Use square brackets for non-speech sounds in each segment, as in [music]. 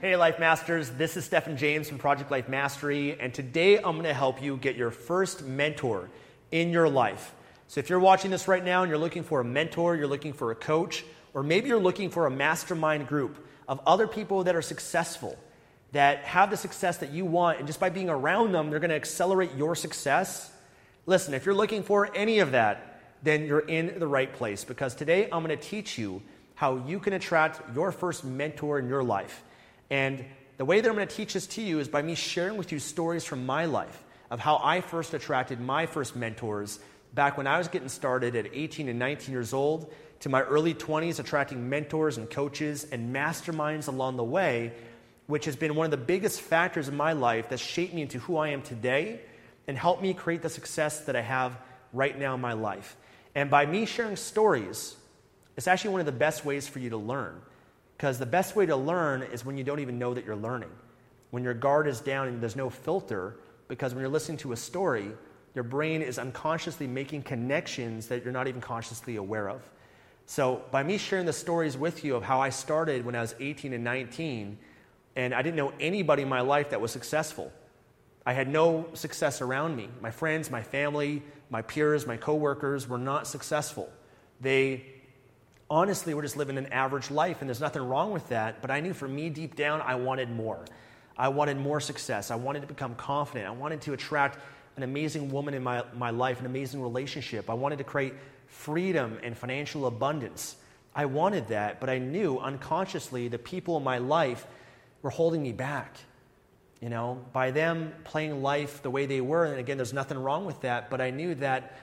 Hey, Life Masters, this is Stefan James from Project Life Mastery, and today I'm going to help you get your first mentor in your life. So, if you're watching this right now and you're looking for a mentor, you're looking for a coach, or maybe you're looking for a mastermind group of other people that are successful, that have the success that you want, and just by being around them, they're going to accelerate your success. Listen, if you're looking for any of that, then you're in the right place because today I'm going to teach you how you can attract your first mentor in your life. And the way that I'm going to teach this to you is by me sharing with you stories from my life of how I first attracted my first mentors back when I was getting started at 18 and 19 years old to my early 20s, attracting mentors and coaches and masterminds along the way, which has been one of the biggest factors in my life that shaped me into who I am today and helped me create the success that I have right now in my life. And by me sharing stories, it's actually one of the best ways for you to learn. Because the best way to learn is when you don't even know that you're learning. When your guard is down and there's no filter, because when you're listening to a story, your brain is unconsciously making connections that you're not even consciously aware of. So, by me sharing the stories with you of how I started when I was 18 and 19, and I didn't know anybody in my life that was successful. I had no success around me. My friends, my family, my peers, my coworkers were not successful. They honestly, we're just living an average life, and there's nothing wrong with that. But I knew for me, deep down, I wanted more. I wanted more success. I wanted to become confident. I wanted to attract an amazing woman in my, my life, an amazing relationship. I wanted to create freedom and financial abundance. I wanted that, but I knew unconsciously the people in my life were holding me back. You know, by them playing life the way they were, and again, there's nothing wrong with that, but I knew that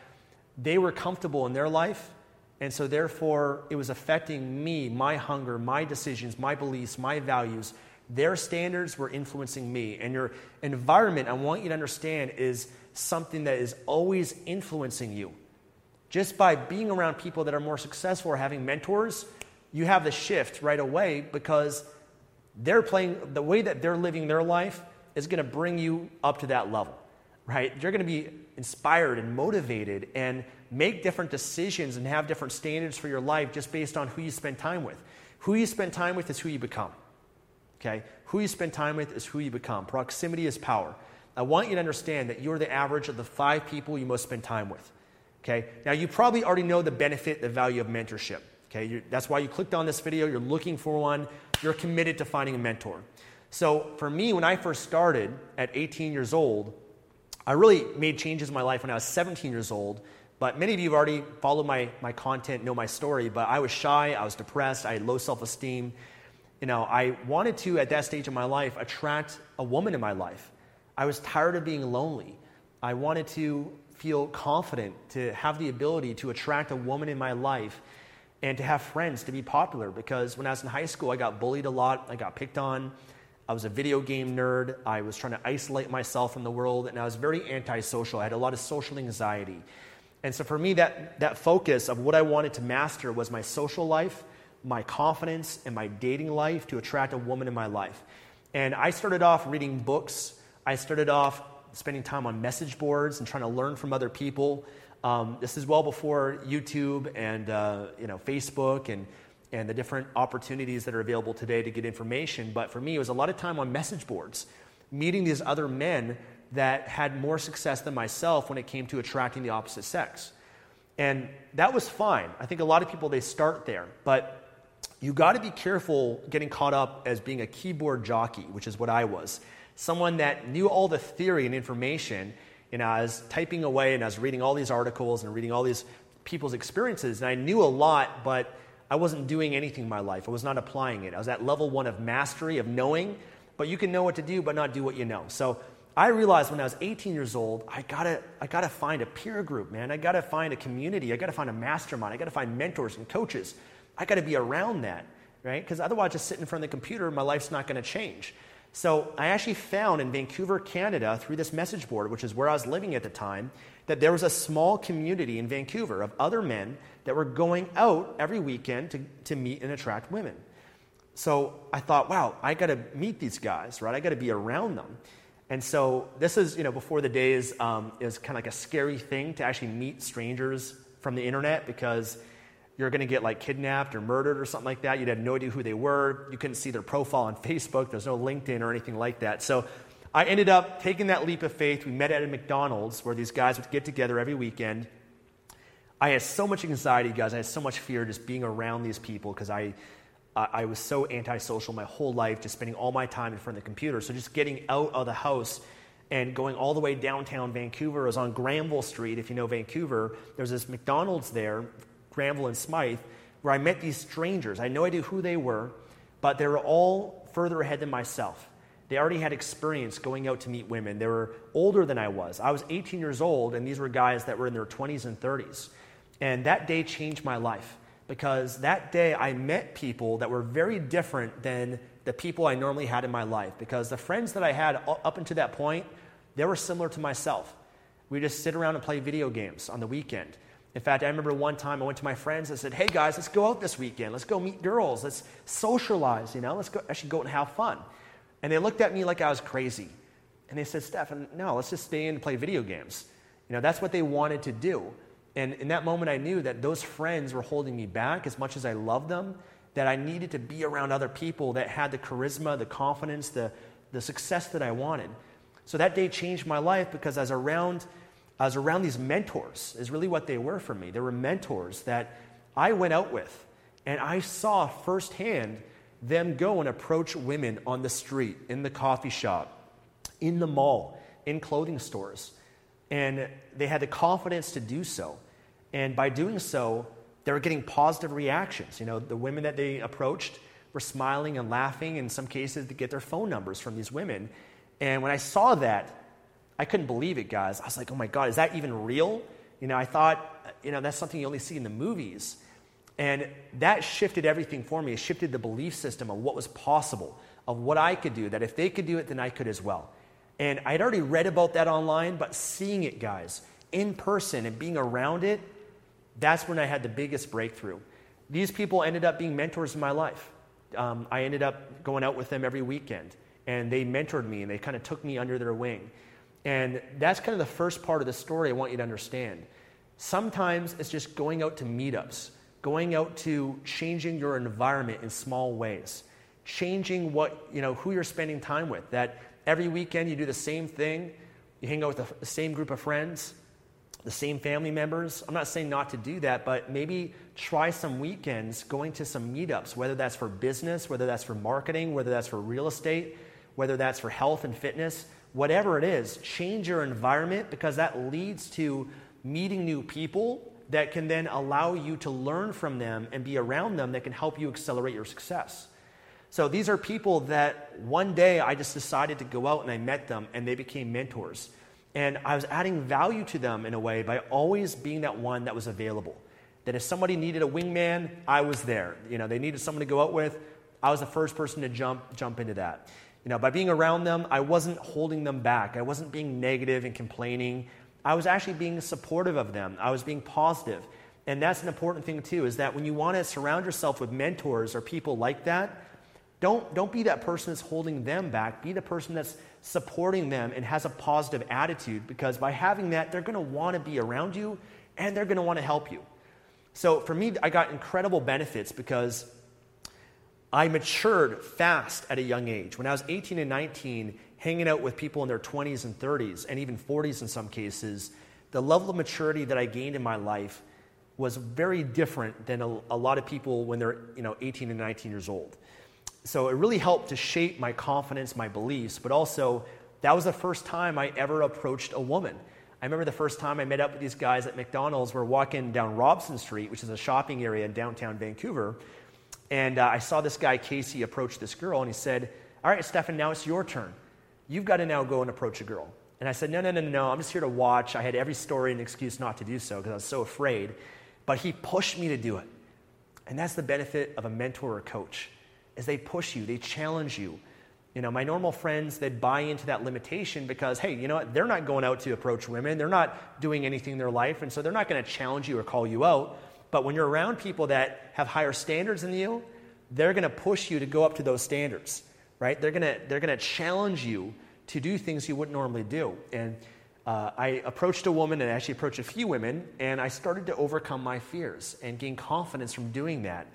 they were comfortable in their life and so, therefore, it was affecting me, my hunger, my decisions, my beliefs, my values. Their standards were influencing me. And your environment, I want you to understand, is something that is always influencing you. Just by being around people that are more successful or having mentors, you have the shift right away because they're playing the way that they're living their life is going to bring you up to that level, right? You're going to be inspired and motivated and make different decisions and have different standards for your life just based on who you spend time with. Who you spend time with is who you become. Okay? Who you spend time with is who you become. Proximity is power. I want you to understand that you're the average of the five people you most spend time with. Okay? Now, you probably already know the benefit, the value of mentorship. Okay? You're, that's why you clicked on this video. You're looking for one. You're committed to finding a mentor. So, for me, when I first started at 18 years old, I really made changes in my life when I was 17 years old but many of you have already followed my, my content, know my story, but I was shy, I was depressed, I had low self esteem. You know, I wanted to, at that stage of my life, attract a woman in my life. I was tired of being lonely. I wanted to feel confident, to have the ability to attract a woman in my life and to have friends, to be popular. Because when I was in high school, I got bullied a lot, I got picked on. I was a video game nerd. I was trying to isolate myself from the world, and I was very antisocial. I had a lot of social anxiety. And so for me, that, that focus of what I wanted to master was my social life, my confidence, and my dating life to attract a woman in my life. And I started off reading books. I started off spending time on message boards and trying to learn from other people. Um, this is well before YouTube and uh, you know Facebook and and the different opportunities that are available today to get information. But for me, it was a lot of time on message boards, meeting these other men that had more success than myself when it came to attracting the opposite sex. And that was fine. I think a lot of people they start there, but you got to be careful getting caught up as being a keyboard jockey, which is what I was. Someone that knew all the theory and information, and I was typing away and I was reading all these articles and reading all these people's experiences, and I knew a lot, but I wasn't doing anything in my life. I was not applying it. I was at level one of mastery, of knowing, but you can know what to do, but not do what you know. So I realized when I was 18 years old, I gotta, I gotta find a peer group, man. I gotta find a community. I gotta find a mastermind. I gotta find mentors and coaches I got to be around that, right? Because otherwise, just sitting in front of the computer, my life's not to change. So I actually found in Vancouver, Canada, through this message board, which is where I was living at the time, that there was a small community in Vancouver of other men that were going out every weekend to, to meet and attract women. So I thought, wow, I got to meet these guys, right? I got to be around them. And so this is, you know, before the days um, is kind of like a scary thing to actually meet strangers from the internet because you're going to get like kidnapped or murdered or something like that. You'd have no idea who they were. You couldn't see their profile on Facebook. There's no LinkedIn or anything like that. So I ended up taking that leap of faith. We met at a McDonald's where these guys would get together every weekend. I had so much anxiety, guys. I had so much fear just being around these people because I, I was so antisocial my whole life, just spending all my time in front of the computer. So just getting out of the house and going all the way downtown Vancouver. I was on Granville Street, if you know Vancouver. There's this McDonald's there Granville and Smithe, where I met these strangers. I had no idea who they were, but they were all further ahead than myself. They already had experience going out to meet women. They were older than I was. I was 18 years old, and these were guys that were in their 20s and 30s. And that day changed my life because that day I met people that were very different than the people I normally had in my life. Because the friends that I had up until that point, they were similar to myself. We just sit around and play video games on the weekend. In fact, I remember one time I went to my friends and said, Hey guys, let's go out this weekend. Let's go meet girls. Let's socialize, you know, let's go actually go out and have fun. And they looked at me like I was crazy. And they said, Stefan, no, let's just stay in and play video games. You know, that's what they wanted to do. And in that moment, I knew that those friends were holding me back as much as I loved them, that I needed to be around other people that had the charisma, the confidence, the, the success that I wanted. So that day changed my life because I was around I was around these mentors, is really what they were for me. They were mentors that I went out with, and I saw firsthand them go and approach women on the street, in the coffee shop, in the mall, in clothing stores. And they had the confidence to do so. And by doing so, they were getting positive reactions. You know, the women that they approached were smiling and laughing, in some cases, to get their phone numbers from these women. And when I saw that, I couldn't believe it, guys. I was like, oh my God, is that even real? You know, I thought, you know, that's something you only see in the movies. And that shifted everything for me. It shifted the belief system of what was possible, of what I could do, that if they could do it, then I could as well. And I'd already read about that online, but seeing it, guys, in person and being around it, that's when I had the biggest breakthrough. These people ended up being mentors in my life. Um, I ended up going out with them every weekend, and they mentored me and they kind of took me under their wing. And that's kind of the first part of the story I want you to understand. Sometimes it's just going out to meetups, going out to changing your environment in small ways, changing what, you know, who you're spending time with. That every weekend you do the same thing, you hang out with the same group of friends, the same family members. I'm not saying not to do that, but maybe try some weekends going to some meetups, whether that's for business, whether that's for marketing, whether that's for real estate, whether that's for health and fitness whatever it is, change your environment because that leads to meeting new people that can then allow you to learn from them and be around them that can help you accelerate your success. So these are people that one day I just decided to go out and I met them and they became mentors. And I was adding value to them in a way by always being that one that was available. That if somebody needed a wingman, I was there. You know, they needed someone to go out with, I was the first person to jump jump into that. You know, by being around them, I wasn't holding them back. I wasn't being negative and complaining. I was actually being supportive of them. I was being positive. And that's an important thing too, is that when you want to surround yourself with mentors or people like that, don't, don't be that person that's holding them back. Be the person that's supporting them and has a positive attitude because by having that, they're going to want to be around you. and they're going to want to help you. So for me, I got incredible benefits because I matured fast at a young age. When I was 18 and 19, hanging out with people in their 20s and 30s, and even 40s in some cases, the level of maturity that I gained in my life was very different than a, a, lot of people when they're you know 18 and 19 years old. So it really helped to shape my confidence, my beliefs, but also that was the first time I ever approached a woman. I remember the first time I met up with these guys at McDonald's. We're walking down Robson Street, which is a shopping area in downtown Vancouver, and uh, I saw this guy Casey approach this girl, and he said, "All right, Stefan, now it's your turn. You've got to now go and approach a girl." And I said, "No, no, no, no. I'm just here to watch." I had every story and excuse not to do so because I was so afraid. But he pushed me to do it. And that's the benefit of a mentor or coach, is they push you, they challenge you. You know, my normal friends that buy into that limitation because, hey, you know what? They're not going out to approach women. They're not doing anything in their life. And so they're not going to challenge you or call you out. But when you're around people that have higher standards than you, they're going to push you to go up to those standards, right? They're to, they're to challenge you to do things you wouldn't normally do. And uh, I approached a woman and actually approached a few women, and I started to overcome my fears and gain confidence from doing that.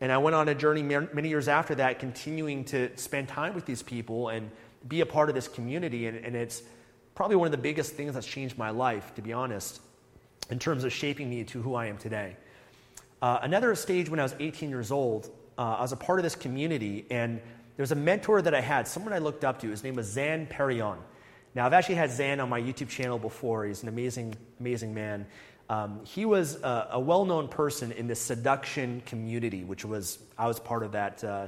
And I went on a journey many years after that, continuing to spend time with these people and be a part of this community. And, and it's probably one of the biggest things that's changed my life, to be honest, in terms of shaping me to who I am today. Uh, another stage when I was 18 years old, uh, I was a part of this community, and there was a mentor that I had, someone I looked up to. His name was Zan Perrion. Now, I've actually had Zan on my YouTube channel before. He's an amazing, amazing man. Um, he was a, a well known person in the seduction community, which was, I was part of that uh,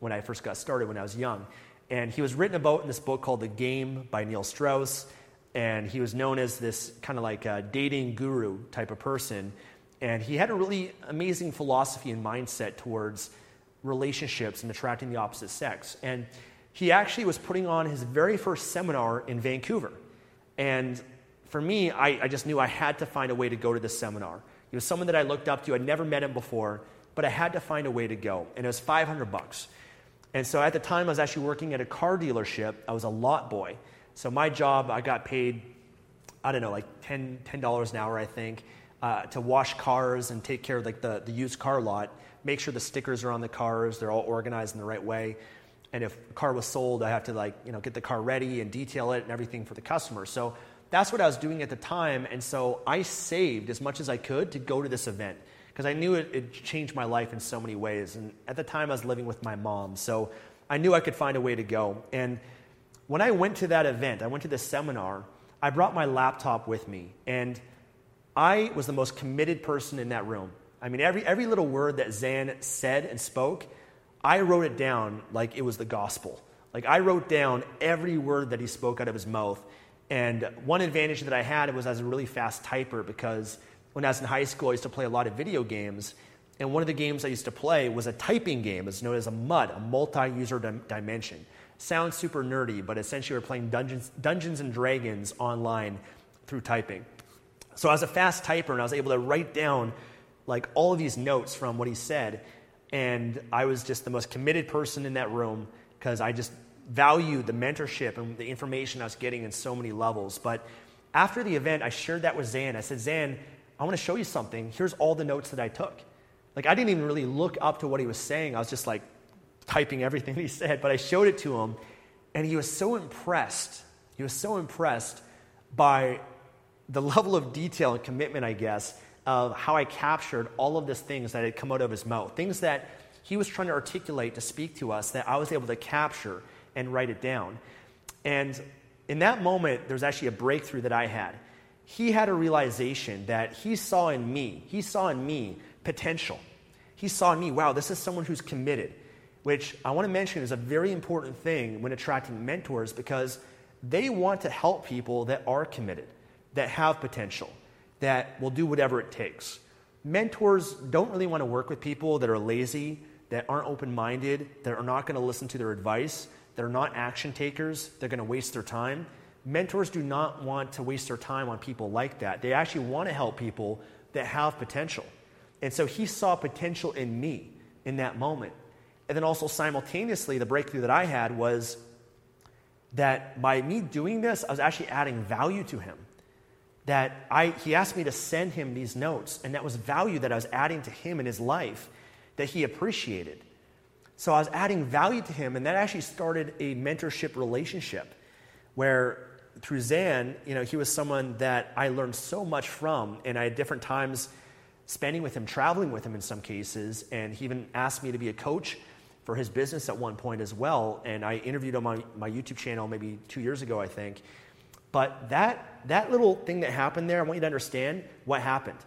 when I first got started when I was young. And he was written about in this book called The Game by Neil Strauss. And he was known as this kind of like a dating guru type of person. And he had a really amazing philosophy and mindset towards relationships and attracting the opposite sex. And he actually was putting on his very first seminar in Vancouver. And for me, I, I, just knew I had to find a way to go to this seminar. He was someone that I looked up to. I'd never met him before, but I had to find a way to go. And it was 500 bucks. And so at the time, I was actually working at a car dealership. I was a lot boy. So my job, I got paid, I don't know, like 10 $10 an hour, I think, uh, to wash cars and take care of like the, the used car lot, make sure the stickers are on the cars, they're all organized in the right way and if a car was sold, I have to like, you know, get the car ready and detail it and everything for the customer. So that's what I was doing at the time. And so I saved as much as I could to go to this event because I knew it, it changed my life in so many ways. And at the time, I was living with my mom. So I knew I could find a way to go. And when I went to that event, I went to this seminar, I brought my laptop with me. And I was the most committed person in that room. I mean, every, every little word that Zan said and spoke, I wrote it down like it was the gospel. Like I wrote down every word that he spoke out of his mouth. And one advantage that I had was I was a really fast typer because when I was in high school, I used to play a lot of video games. And one of the games I used to play was a typing game. It's known as a MUD, a multi user dimension. Sounds super nerdy, but essentially we're playing Dungeons, Dungeons and Dragons online through typing. So I was a fast typer and I was able to write down like all of these notes from what he said. And I was just the most committed person in that room because I just valued the mentorship and the information I was getting in so many levels. But after the event, I shared that with Zan. I said, Zan, I want to show you something. Here's all the notes that I took. Like, I didn't even really look up to what he was saying. I was just like typing everything [laughs] he said, but I showed it to him, and he was so impressed. He was so impressed by the [laughs] level of detail and commitment, I guess, of how I captured all of these things that had come out of his mouth, things that he was trying to articulate to speak to us that I was able to capture and write it down. And in that moment, there was actually a breakthrough that I had. He had a realization that he saw in me, he saw in me potential. He saw in me, wow, this is someone who's committed, which I want to mention is a very important thing when attracting mentors because they want to help people that are committed, that have potential that will do whatever it takes. Mentors don't really want to work with people that are lazy, that aren't open minded, that are not going to listen to their advice, that are not action takers, they're going to waste their time. Mentors do not want to waste their time on people like that. They actually want to help people that have potential. And so he saw potential in me in that moment. And then also simultaneously, the breakthrough that I had was that by me doing this, I was actually adding value to him that I, he asked me to send him these notes, and that was value that I was adding to him in his life that he appreciated. So I was adding value to him, and that actually started a mentorship relationship where through Zan, you know, he was someone that I learned so much from, and I had different times spending with him, traveling with him in some cases, and he even asked me to be a coach for his business at one point as well. And I interviewed him on my YouTube channel maybe two years ago, I think. But that, that little thing that happened there, I want you to understand what happened.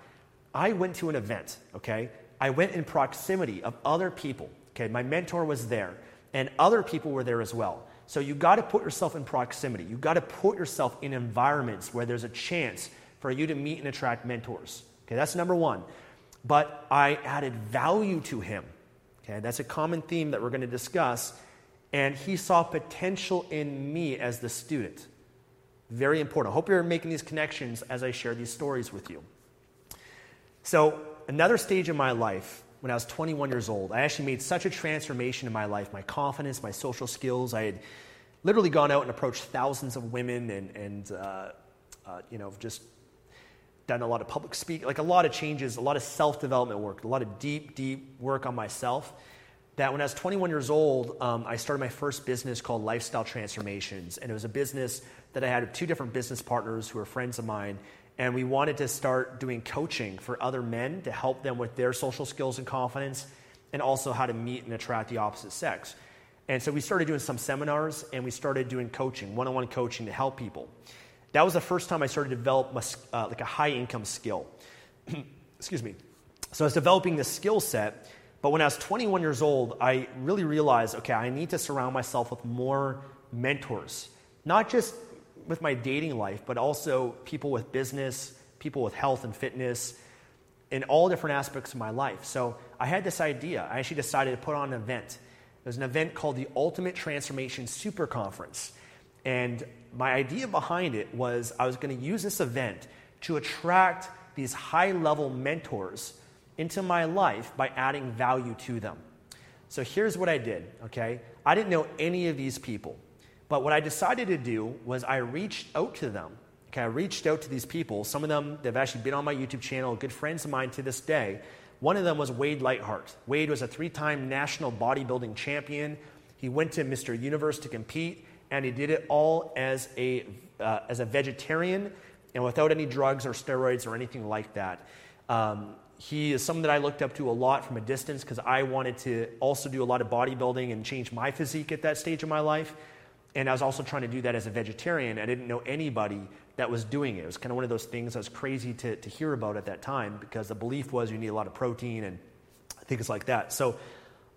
I went to an event, okay? I went in proximity of other people, okay? My mentor was there, and other people were there as well. So you got to put yourself in proximity. You got to put yourself in environments where there's a chance for you to meet and attract mentors. Okay, that's number one. But I added value to him. Okay, that's a common theme that we're going to discuss. And he saw potential in me as the student. Very important. I hope you're making these connections as I share these stories with you. So, another stage in my life, when I was 21 years old, I actually made such a transformation in my life my confidence, my social skills. I had literally gone out and approached thousands of women and, and uh, uh, you know, just done a lot of public speak, like a lot of changes, a lot of self development work, a lot of deep, deep work on myself. That when I was 21 years old, um, I started my first business called Lifestyle Transformations. And it was a business that I had two different business partners who were friends of mine. And we wanted to start doing coaching for other men to help them with their social skills and confidence, and also how to meet and attract the opposite sex. And so we started doing some seminars and we started doing coaching, one on one coaching to help people. That was the first time I started to develop my, uh, like a high income skill. [clears throat] Excuse me. So I was developing this skill set, but when I was 21 years old, I really realized okay, I need to surround myself with more mentors, not just with my dating life, but also people with business, people with health and fitness, in all different aspects of my life. So I had this idea. I actually decided to put on an event. There's an event called the Ultimate Transformation Super Conference. And my idea behind it was I was going to use this event to attract these high level mentors into my life by adding value to them. So here's what I did, okay? I didn't know any of these people, but what I decided to do was I reached out to them. Okay, I reached out to these people. Some of them, they've actually been on my YouTube channel, good friends of mine to this day. One of them was Wade Lightheart. Wade was a three time national bodybuilding champion. He went to Mr. Universe to compete and he did it all as a, uh, as a vegetarian and without any drugs or steroids or anything like that. Um, he is someone that I looked up to a lot from a distance because I wanted to also do a lot of bodybuilding and change my physique at that stage of my life. And I was also trying to do that as a vegetarian. I didn't know anybody that was doing it. It was kind of one of those things that was crazy to, to hear about at that time because the belief was you need a lot of protein and things like that. So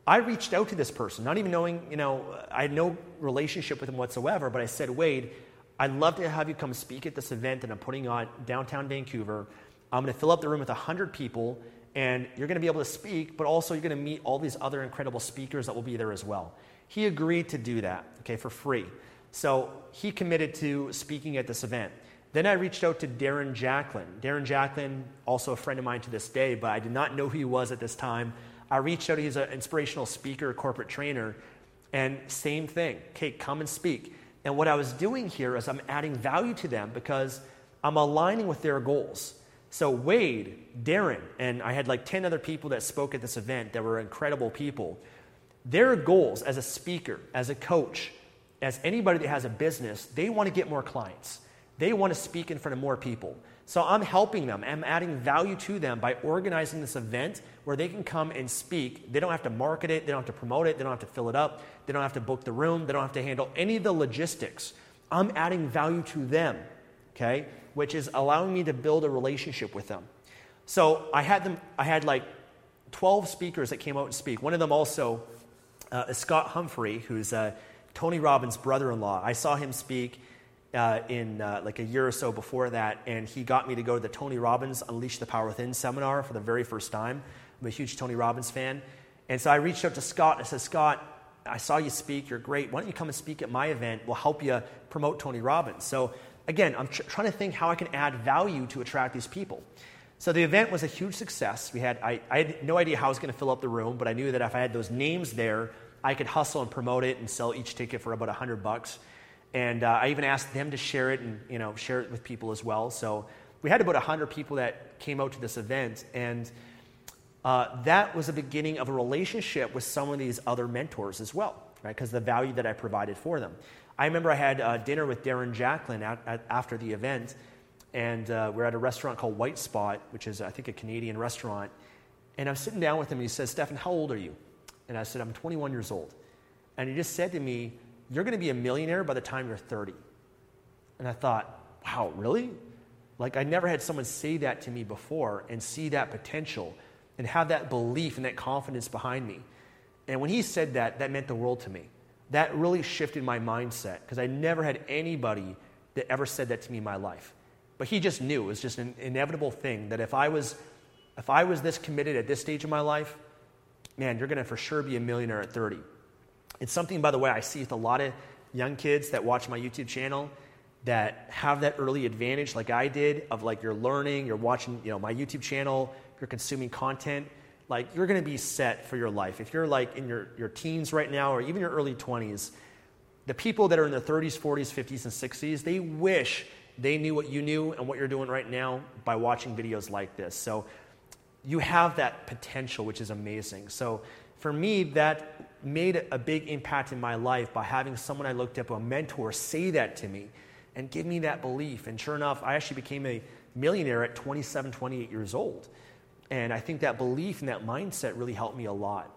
I reached out to this person, not even knowing, you know, I had no relationship with him whatsoever, but I said, Wade, I'd love to have you come speak at this event that I'm putting on downtown Vancouver. I'm going to fill up the room with 100 people, and you're going to be able to speak, but also you're going to meet all these other incredible speakers that will be there as well. He agreed to do that, okay, for free. So he committed to speaking at this event. Then I reached out to Darren Jacklin. Darren Jacklin, also a friend of mine to this day, but I did not know who he was at this time. I reached out, he's an inspirational speaker, corporate trainer, and same thing. Okay, come and speak. And what I was doing here is I'm adding value to them because I'm aligning with their goals. So Wade, Darren, and I had like 10 other people that spoke at this event that were incredible people. Their goals as a speaker, as a coach, as anybody that has a business, they want to get more clients. They want to speak in front of more people. So I'm helping them. I'm adding value to them by organizing this event where they can come and speak. They don't have to market it, they don't have to promote it, they don't have to fill it up, they don't have to book the room, they don't have to handle any of the logistics. I'm adding value to them, okay? Which is allowing me to build a relationship with them. So I had them, I had like 12 speakers that came out and speak. One of them also uh, is Scott Humphrey, who's uh, Tony Robbins' brother in law. I saw him speak uh, in uh, like a year or so before that, and he got me to go to the Tony Robbins Unleash the Power Within seminar for the very first time. I'm a huge Tony Robbins fan. And so I reached out to Scott and I said, Scott, I saw you speak. You're great. Why don't you come and speak at my event? We'll help you promote Tony Robbins. So again, I'm tr- trying to think how I can add value to attract these people. So the event was a huge success. We had, I, I had no idea how I was going to fill up the room, but I knew that if I had those names there, I could hustle and promote it and sell each ticket for about 100 bucks. And uh, I even asked them to share it and you know share it with people as well. So we had about 100 people that came out to this event. And uh, that was the beginning of a relationship with some of these other mentors as well, right? Because the value that I provided for them. I remember I had uh, dinner with Darren Jacklin at, at, after the event, and uh, we're at a restaurant called White Spot, which is, I think, a Canadian restaurant. And I'm sitting down with him, and he says, Stefan, how old are you? And I said, I'm 21 years old. And he just said to me, You're going to be a millionaire by the time you're 30. And I thought, Wow, really? Like, I never had someone say that to me before and see that potential and have that belief and that confidence behind me. And when he said that, that meant the world to me. That really shifted my mindset because I never had anybody that ever said that to me in my life. But he just knew it was just an inevitable thing that if I was, if I was this committed at this stage of my life, man, you're going to for sure be a millionaire at 30. It's something, by the way, I see with a lot of young kids that watch my YouTube channel that have that early advantage like I did of like you're learning, you're watching, you know, my YouTube channel, you're consuming content, like you're going to be set for your life. If you're like in your, your teens right now or even your early 20s, the people that are in their 30s, 40s, 50s, and 60s, they wish they knew what you knew and what you're doing right now by watching videos like this. So you have that potential, which is amazing. So for me, that made a big impact in my life by having someone I looked up, a mentor, say that to me and give me that belief. And sure enough, I actually became a millionaire at 27, 28 years old. And I think that belief and that mindset really helped me a lot.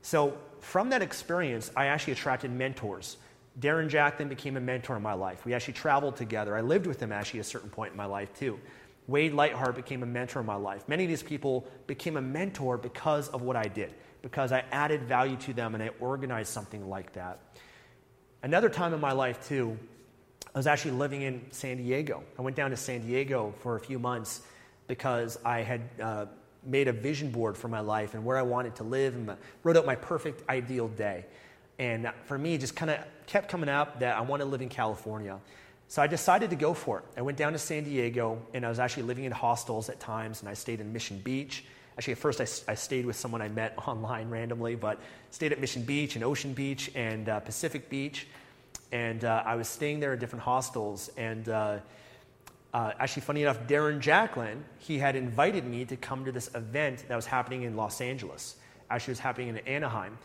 So from that experience, I actually attracted mentors. Darren Jacklin became a mentor in my life. We actually traveled together. I lived with him actually at a certain point in my life too. Wade Lightheart became a mentor in my life. Many of these people became a mentor because of what I did, because I added value to them and I organized something like that. Another time in my life too, I was actually living in San Diego. I went down to San Diego for a few months because I had uh, made a vision board for my life and where I wanted to live and wrote out my perfect ideal day. And for me, just kind of kept coming up that I want to live in California. So I decided to go for it. I went down to San Diego and I was actually living in hostels at times and I stayed in Mission Beach. Actually, at first I, I stayed with someone I met [laughs] online randomly, but stayed at Mission Beach and Ocean Beach and uh, Pacific Beach. And uh, I was staying there in different hostels. And uh, uh, actually, funny enough, Darren Jacklin, he had invited me to come to this event that was happening in Los Angeles. Actually, it was happening in Anaheim.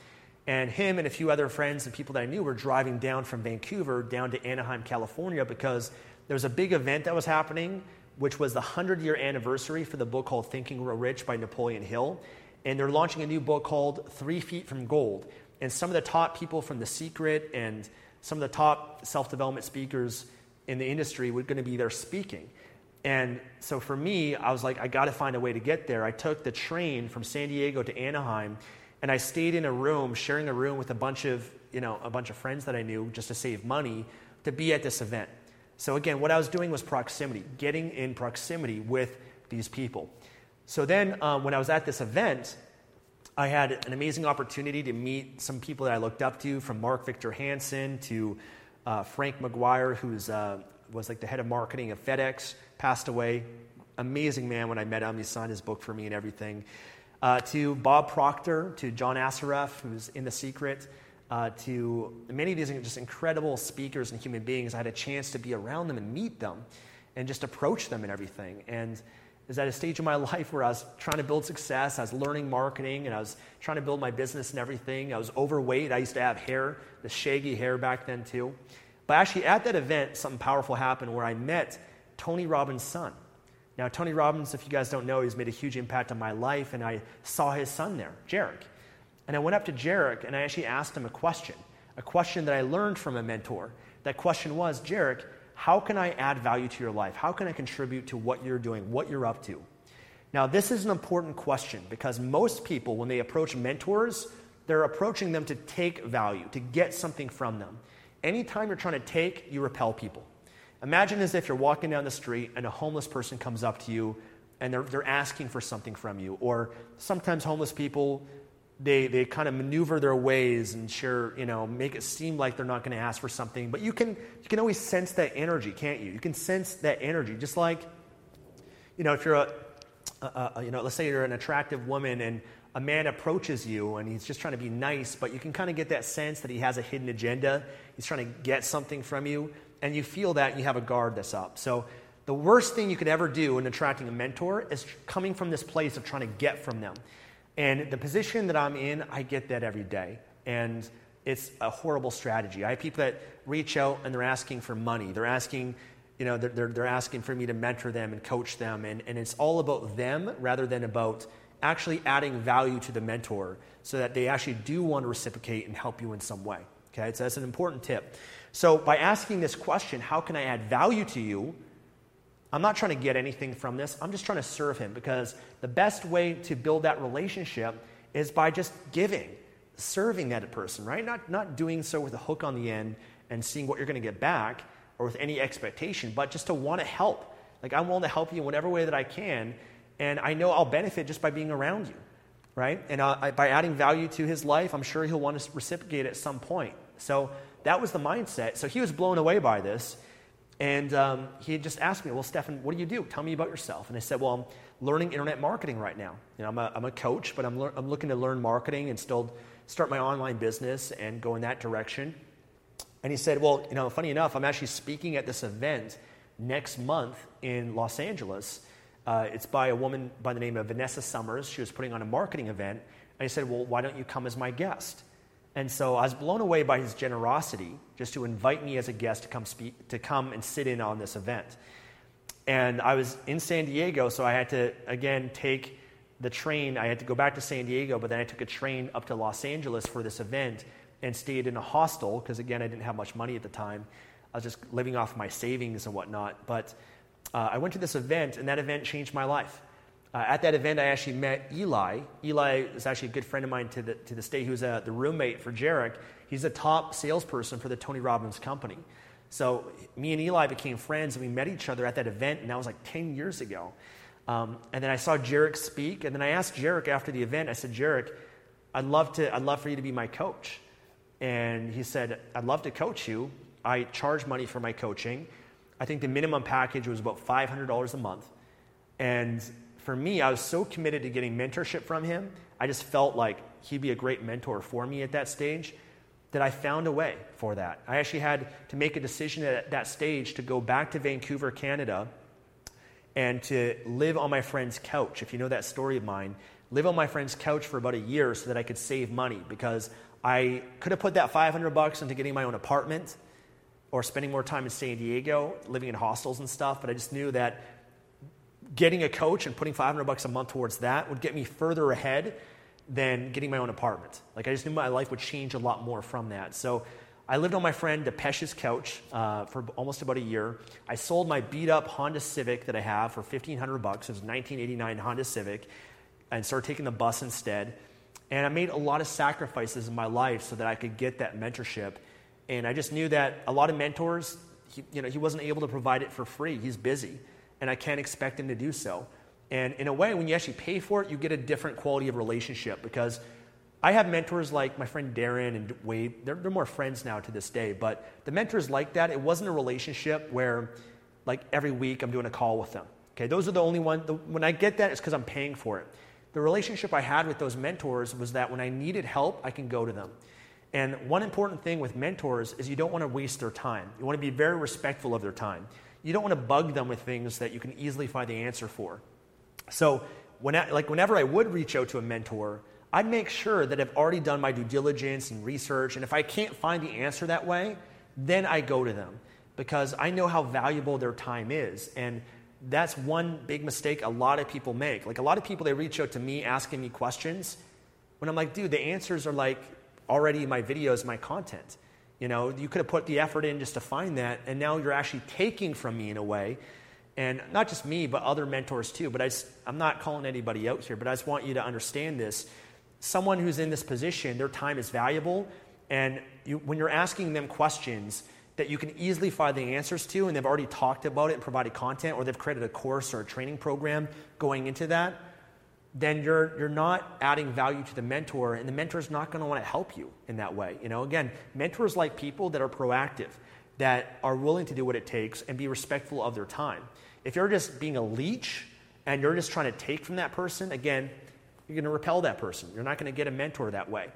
And him and a few other friends and people that I knew were driving down from Vancouver down to Anaheim, California, because there was a big event that was happening, which was the 100 year anniversary for the book called Think and Grow Rich by Napoleon Hill. And they're launching a new book called Three Feet from Gold. And some of the top people from The Secret and some of the top self development speakers in the industry were going to be there speaking. And so for me, I was like, I got to find a way to get there. I took the train from San Diego to Anaheim and I stayed in a room, sharing a room with a bunch of, you know, a bunch of friends that I knew just to save money to be at this event. So again, what I was doing was proximity, getting in proximity with these people. So then um, when I was at this event, I had an amazing opportunity to meet some people that I looked up to, from Mark Victor Hansen to uh, Frank Maguire, who uh, was like the head of marketing of FedEx, passed away. Amazing man when I met him. He signed his book for me and everything uh, to Bob Proctor, to John Assaraf, who's in The Secret, uh, to many of these just incredible speakers and human beings. I had a chance to be around them and meet them and just approach them and everything. And is at a stage in my [laughs] life where I was trying to build success. I was learning marketing and I was trying to build my business and everything. I was overweight. I used to have hair, the shaggy hair back then too. But actually, at that event, something powerful happened where I met Tony Robbins' son. Now, Tony Robbins, if you guys don't know, he's made a huge impact on my life, and I saw his son there, Jairek. And I went up to Jairek and I actually asked him a question, a question that I learned from a mentor. That question was, Jairek, how can I add value to your life? How can I contribute to what you're doing, what you're up to? Now, this is an important question because most people, when they approach mentors, they're approaching them to take value, to get something from them. Anytime you're trying to take, you repel people. Imagine as if you're walking down the street and a homeless person comes up to you and they're, they're asking for something from you. Or sometimes homeless people, they, they kind of maneuver their ways and sure, you know, make it seem like they're not going to ask for something. But you can, you can always sense that energy, can't you? You can sense that energy. Just like, you know, if you're a, a, a you know, let's say you're an attractive woman and a man approaches you and he's just trying to be nice, but you can kind of get that sense that he has a hidden agenda. He's trying to get something from you and you feel that and you have a guard that's up. So the worst thing you could ever do in attracting a mentor is coming from this place of trying to get from them. And the position that I'm in, I get that every day. And it's a horrible strategy. I have people that reach out and they're asking for money. They're asking, you know, they're, they're, they're asking for me to mentor them and coach them. And, and it's all about them rather than about actually adding value to the mentor so that they actually do want to reciprocate and help you in some way. Okay, so that's an important tip. So by asking this question, how can I add value to you? I'm not trying to get anything from this. I'm just trying to serve him because the best way to build that relationship is by just giving, serving that person, right? Not, not doing so with a hook on the end and seeing what you're going to get back or with any expectation, but just to want to help. Like, I'm willing to help you in whatever way that I can, and I know I'll benefit just by being around you, right? And uh, by adding value to his life, I'm sure he'll want to reciprocate at some point. So that was the mindset. So he was blown away by this. And um, he just asked me, Well, Stefan, what do you do? Tell me about yourself. And I said, Well, I'm learning internet marketing right now. You know, I'm, a, I'm a coach, but I'm, I'm looking to learn marketing and still start my online business and go in that direction. And he said, Well, you know, funny enough, I'm actually speaking at this event next month in Los Angeles. Uh, it's by a woman by the name of Vanessa Summers. She was putting on a marketing event. And he said, Well, why don't you come as my guest? And so I was blown away by his generosity just to invite me as a guest to come speak, to come and sit in on this event. And I was in San Diego, so I had to again take the train. I had to go back to San Diego, but then I took a train up to Los Angeles for this event and stayed in a hostel because again I didn't have much money at the time. I was just living off my savings and whatnot. But uh, I went to this event, and that event changed my life. Uh, at that event, I actually met Eli. Eli is actually a good friend of mine to, the, to this. He was uh, the roommate for Jairek. He's a top salesperson for the Tony Robbins company. So me and Eli became friends, and we met each other at that event, and that was like 10 years ago. Um, and then I saw Jairek speak, and then I asked Jairek after the event, I said, Jairek, I'd love, to, I'd love for you to be my coach. And he said, I'd love to coach you. I charge money for my coaching. I think the minimum package was about $500 a month. And for me, I was so committed to getting mentorship from him. I just felt like he'd be a great mentor for me at that stage that I found a way for that. I actually had to make a decision at that stage to go back to Vancouver, Canada, and to live on my friend's couch. If you know that story of mine, live on my friend's couch for about a year so that I could save money because I could have put that 500 bucks into getting my own apartment or spending more time in San Diego, living in hostels and stuff, but I just knew that getting a coach and putting 500 bucks a month towards that would get me further ahead than getting my own apartment. Like I just knew my life would change a lot more from that. So I lived on my friend Depesh's couch uh, for almost about a year. I sold my beat up Honda Civic that I have for 1500 bucks. It was a 1989 Honda Civic and started taking the bus instead. And I made a lot of sacrifices in my life so that I could get that mentorship. And I just knew that a lot of mentors, he, you know, he wasn't able to provide it for free. He's busy and I can't expect him to do so. And in a way, when you actually pay for it, you get a different quality of relationship because I have mentors like my friend Darren and Wade. They're, they're more friends now to this day, but the mentors like that, it wasn't a relationship where like every week I'm doing a call with them. Okay, those are the only ones. When I get that, it's because I'm paying for it. The relationship I had with those mentors was that when I needed help, I can go to them. And one important thing with mentors is you don't want to waste their time. You want to be very respectful of their time you don't want to bug them with things that you can easily find the answer for. So, when I, like whenever I would reach out to a mentor, I'd make sure that I've already done my due diligence and research. And if I can't find the answer that way, then I go to them because I know how valuable their time is. And that's one big mistake a lot of people make. Like a lot of people, they reach out to me asking me questions when I'm like, dude, the answers are like already in my videos, my content. You know, you could have put the effort in just to find that, and now you're actually taking from me in a way. And not just me, but other mentors too. But I just, I'm not calling anybody out here, but I just want you to understand this. Someone who's in this position, their time is valuable. And you, when you're asking them questions that you can easily find the answers to, and they've already talked about it and provided content, or they've created a course or a training program going into that, then you're, you're not adding value to the mentor, and the mentor is not going to want to help you in that way. You know, again, mentors like people that are proactive, that are willing to do what it takes and be respectful of their time. If you're just being a leech and you're just trying to take from that person, again, you're going to repel that person. You're not going to get a mentor that way.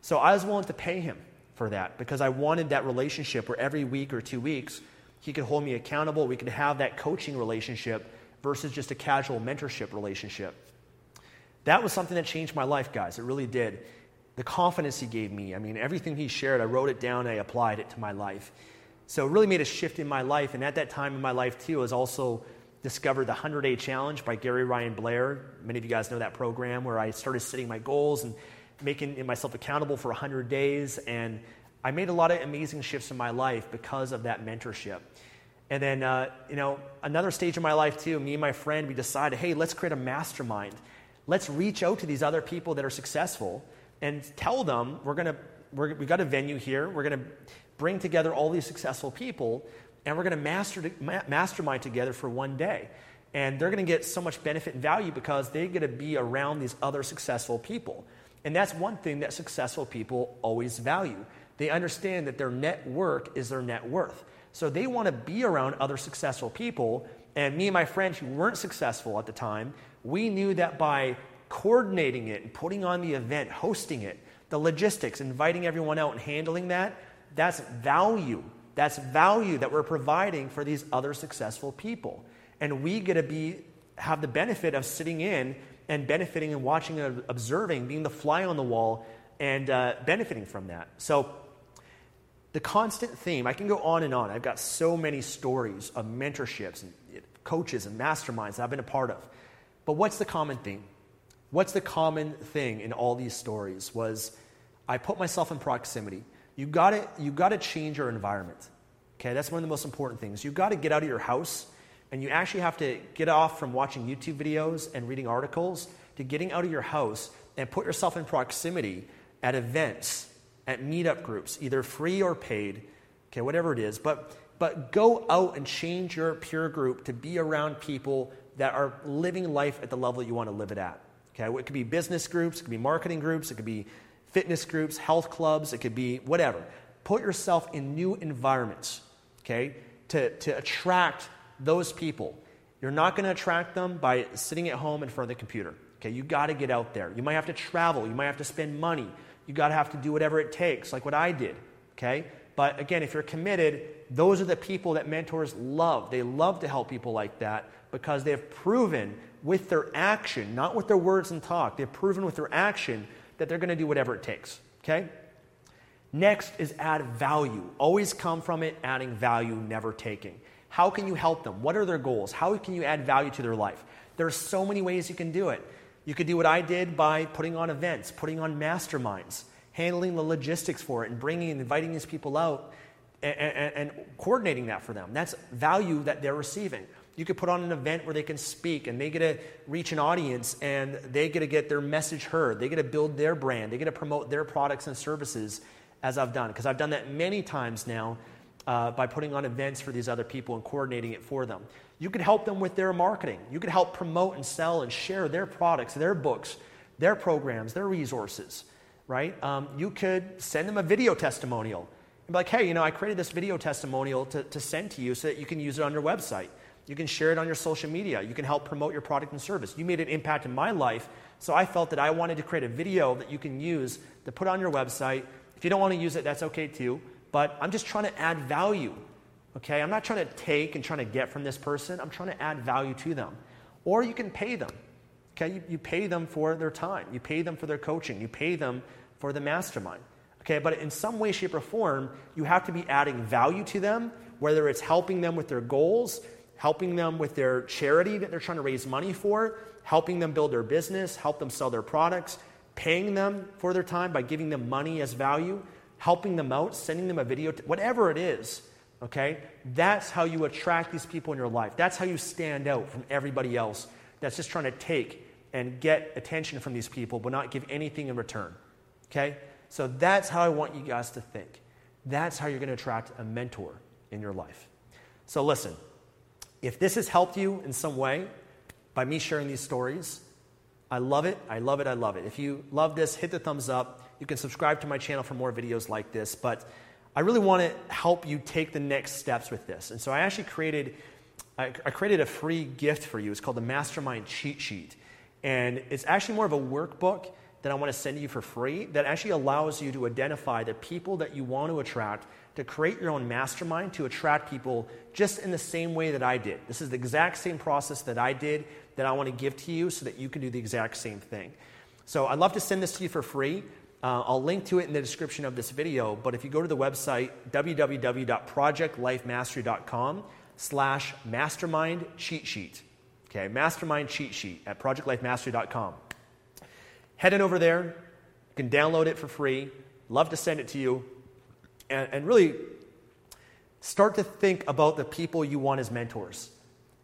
So I was willing to pay him for that because I wanted that relationship where every week or two weeks He could hold me accountable. We could have that coaching relationship versus just a casual mentorship relationship. That was something that changed my life, guys. It really did. The confidence he gave me. I mean, everything he shared, I wrote it down, I applied it to my life. So it really made a shift in my life. And at that time in my life, too, I was also discovered the 100 Day Challenge by Gary Ryan Blair. Many of you guys know that program where I started setting my goals and making myself accountable for 100 days. And I made a lot of amazing shifts in my life because of that mentorship. And then, uh, you know, another stage of my life too, me and my friend, we decided, hey, let's create a mastermind. Let's reach out to these other people that are successful and tell them we're going to, we're, we've got a venue here. We're going to bring together all these successful people and we're going to master, mastermind together for one day. And they're going to get so much benefit and value because they're going to be around these other successful people. And that's one thing that successful people always value. They understand that their net work is their net worth. So they want to be around other successful people. And me and my friends who weren't successful at the time, we knew that by coordinating it and putting on the event, hosting it, the logistics, inviting everyone out and handling that, that's value. That's value that we're providing for these other successful people. And we get to be have the benefit of sitting in and benefiting and watching and observing, being the fly on the wall and uh, benefiting from that. So the constant theme, I can go on and on. I've got so many stories of mentorships and coaches and masterminds that I've been a part of. But what's the common theme? What's the common thing in all these stories was I put myself in proximity. You got to you got to change your environment. Okay, that's one of the most important things. You got to get out of your house and you actually have to get off from watching YouTube videos and reading articles to getting out of your house and put yourself in proximity at events at meetup groups, either free or paid, okay, whatever it is. But, but go out and change your peer group to be around people that are living life at the level that you want to live it at. Okay, it could be business groups, it could be marketing groups, it could be fitness groups, health clubs, it could be whatever. Put yourself in new environments, okay, to, to attract those people. You're not going to attract them by sitting at home in front of the computer. Okay, you got to get out there. You might have to travel, you might have to spend money, you got to have to do whatever it takes, like what I did. Okay? But again, if you're committed, those are the people that mentors love. They love to help people like that because they've proven with their action, not with their words and talk, they've proven with their action that they're going to do whatever it takes. Okay? Next is add value. Always come from it adding value, never taking. How can you help them? What are their goals? How can you add value to their life? There are so many ways you can do it. You could do what I did by putting on events, putting on masterminds, handling the logistics for it, and bringing and inviting these people out and, and, and, coordinating that for them. That's value that they're receiving. You could put on an event where they can speak and they get to reach an audience and they get to get their message heard. They get to build their brand. They get to promote their products and services as I've done. Because I've done that many times now uh, by putting on events for these other people and coordinating it for them. You could help them with their marketing. You could help promote and sell and share their products, their books, their programs, their resources, right? Um, you could send them a video testimonial and be like, hey, you know, I created this video testimonial to, to send to you so that you can use it on your website. You can share it on your social media. You can help promote your product and service. You made an impact in my life, so I felt that I wanted to create a video that you can use to put on your website. If you don't want to use it, that's okay too. But I'm just trying to add value Okay, I'm not trying to take and trying to get from this person. I'm trying to add value to them. Or you can pay them. Okay, you, you pay them for their time. You pay them for their coaching. You pay them for the mastermind. Okay, but in some way, shape, or form, you have to be adding value to them, whether it's helping them with their goals, helping them with their charity that they're trying to raise money for, helping them build their business, help them sell their products, paying them for their time by giving them money as value, helping them out, sending them a video, whatever it is Okay? That's how you attract these people in your life. That's how you stand out from everybody else that's just trying to take and get attention from these people but not give anything in return. Okay? So that's how I want you guys to think. That's how you're going to attract a mentor in your life. So listen, if this has helped you in some way by me sharing these stories, I love it. I love it. I love it. If you love this, hit the thumbs up. You can subscribe to my channel for more videos like this. But I really want to help you take the next steps with this. And so I actually created, I, created a free gift for you. It's called the Mastermind Cheat Sheet. And it's actually more of a workbook that I want to send you for free that actually allows you to identify the people that you want to attract, to create your own mastermind to attract people just in the same way that I did. This is the exact same process that I did that I want to give to you so that you can do the exact same thing. So I'd love to send this to you for free. Uh, I'll link to it in the description of this video, but if you go to the website, www.projectlifemastery.com slash mastermind cheat sheet, okay, mastermind cheat sheet at projectlifemastery.com. Head in over there. You can download it for free. Love to send it to you. And, and really start to think about the people you want as mentors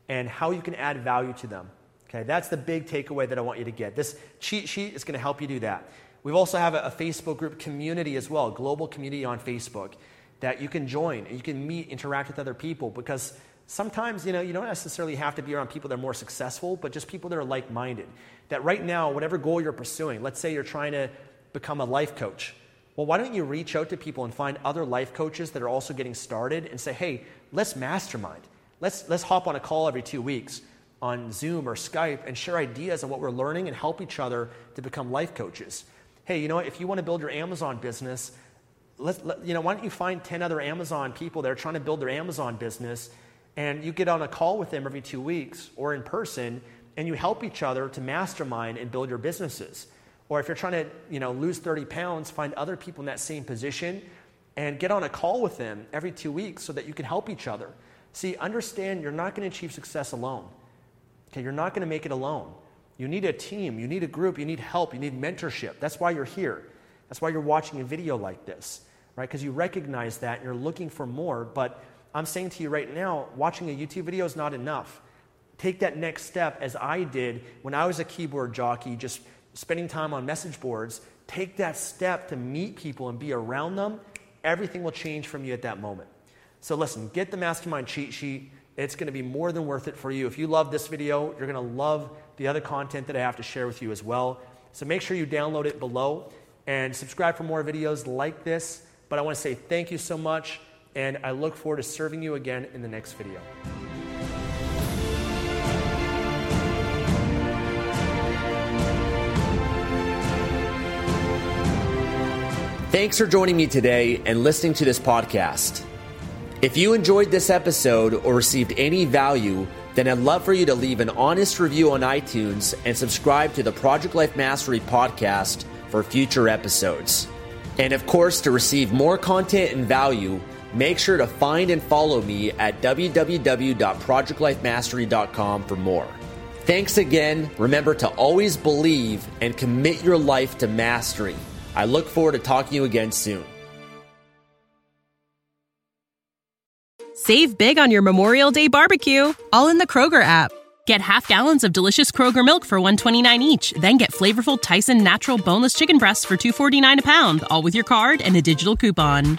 and how you can add value to them. Okay, that's the big takeaway that I want you to get. This cheat sheet is going to help you do that. We also have a, a Facebook group community as well, global community on Facebook that you can join and you can meet, interact with other people because sometimes you know you don't necessarily have to be around people that are more successful, but just people that are like-minded. That right now, whatever goal you're pursuing, let's say you're trying to become a life coach. Well, why don't you reach out to people and find other life coaches that are also getting started and say, hey, let's mastermind. Let's, let's hop on a call every two weeks on Zoom or Skype and share ideas on what we're learning and help each other to become life coaches. Hey, you know what? If you want to build your Amazon business, let, you know, why don't you find 10 other Amazon people that are trying to build their Amazon business and you get on a call with them every two weeks or in person and you help each other to mastermind and build your businesses. Or if you're trying to you know, lose 30 pounds, find other people in that same position and get on a call with them every two weeks so that you can help each other. See, understand you're not going to achieve success alone. Okay, you're not going to make it alone. You need a team, you need a group, you need help, you need mentorship. That's why you're here. That's why you're watching a video like this, right? Because you recognize that and you're looking for more. But I'm saying to you right now, watching a YouTube video is not enough. Take that next step as I did when I was a keyboard jockey, just spending time on message boards. Take that step to meet people and be around them. Everything will change from you at that moment. So, listen, get the mastermind cheat sheet. It's going to be more than worth it for you. If you love this video, you're going to love the other content that I have to share with you as well. So, make sure you download it below and subscribe for more videos like this. But I want to say thank you so much, and I look forward to serving you again in the next video. Thanks for joining me today and listening to this podcast. If you enjoyed this episode or received any value, then I'd love for you to leave an honest review on iTunes and subscribe to the Project Life Mastery podcast for future episodes. And of course, to receive more content and value, make sure to find and follow me at www.projectlifemastery.com for more. Thanks again. Remember to always believe and commit your life to mastery. I look forward to talking to you again soon. Save big on your Memorial Day barbecue, all in the Kroger app. Get half gallons of delicious Kroger milk for 129 each, then get flavorful Tyson natural boneless chicken breasts for 249 a pound, all with your card and a digital coupon.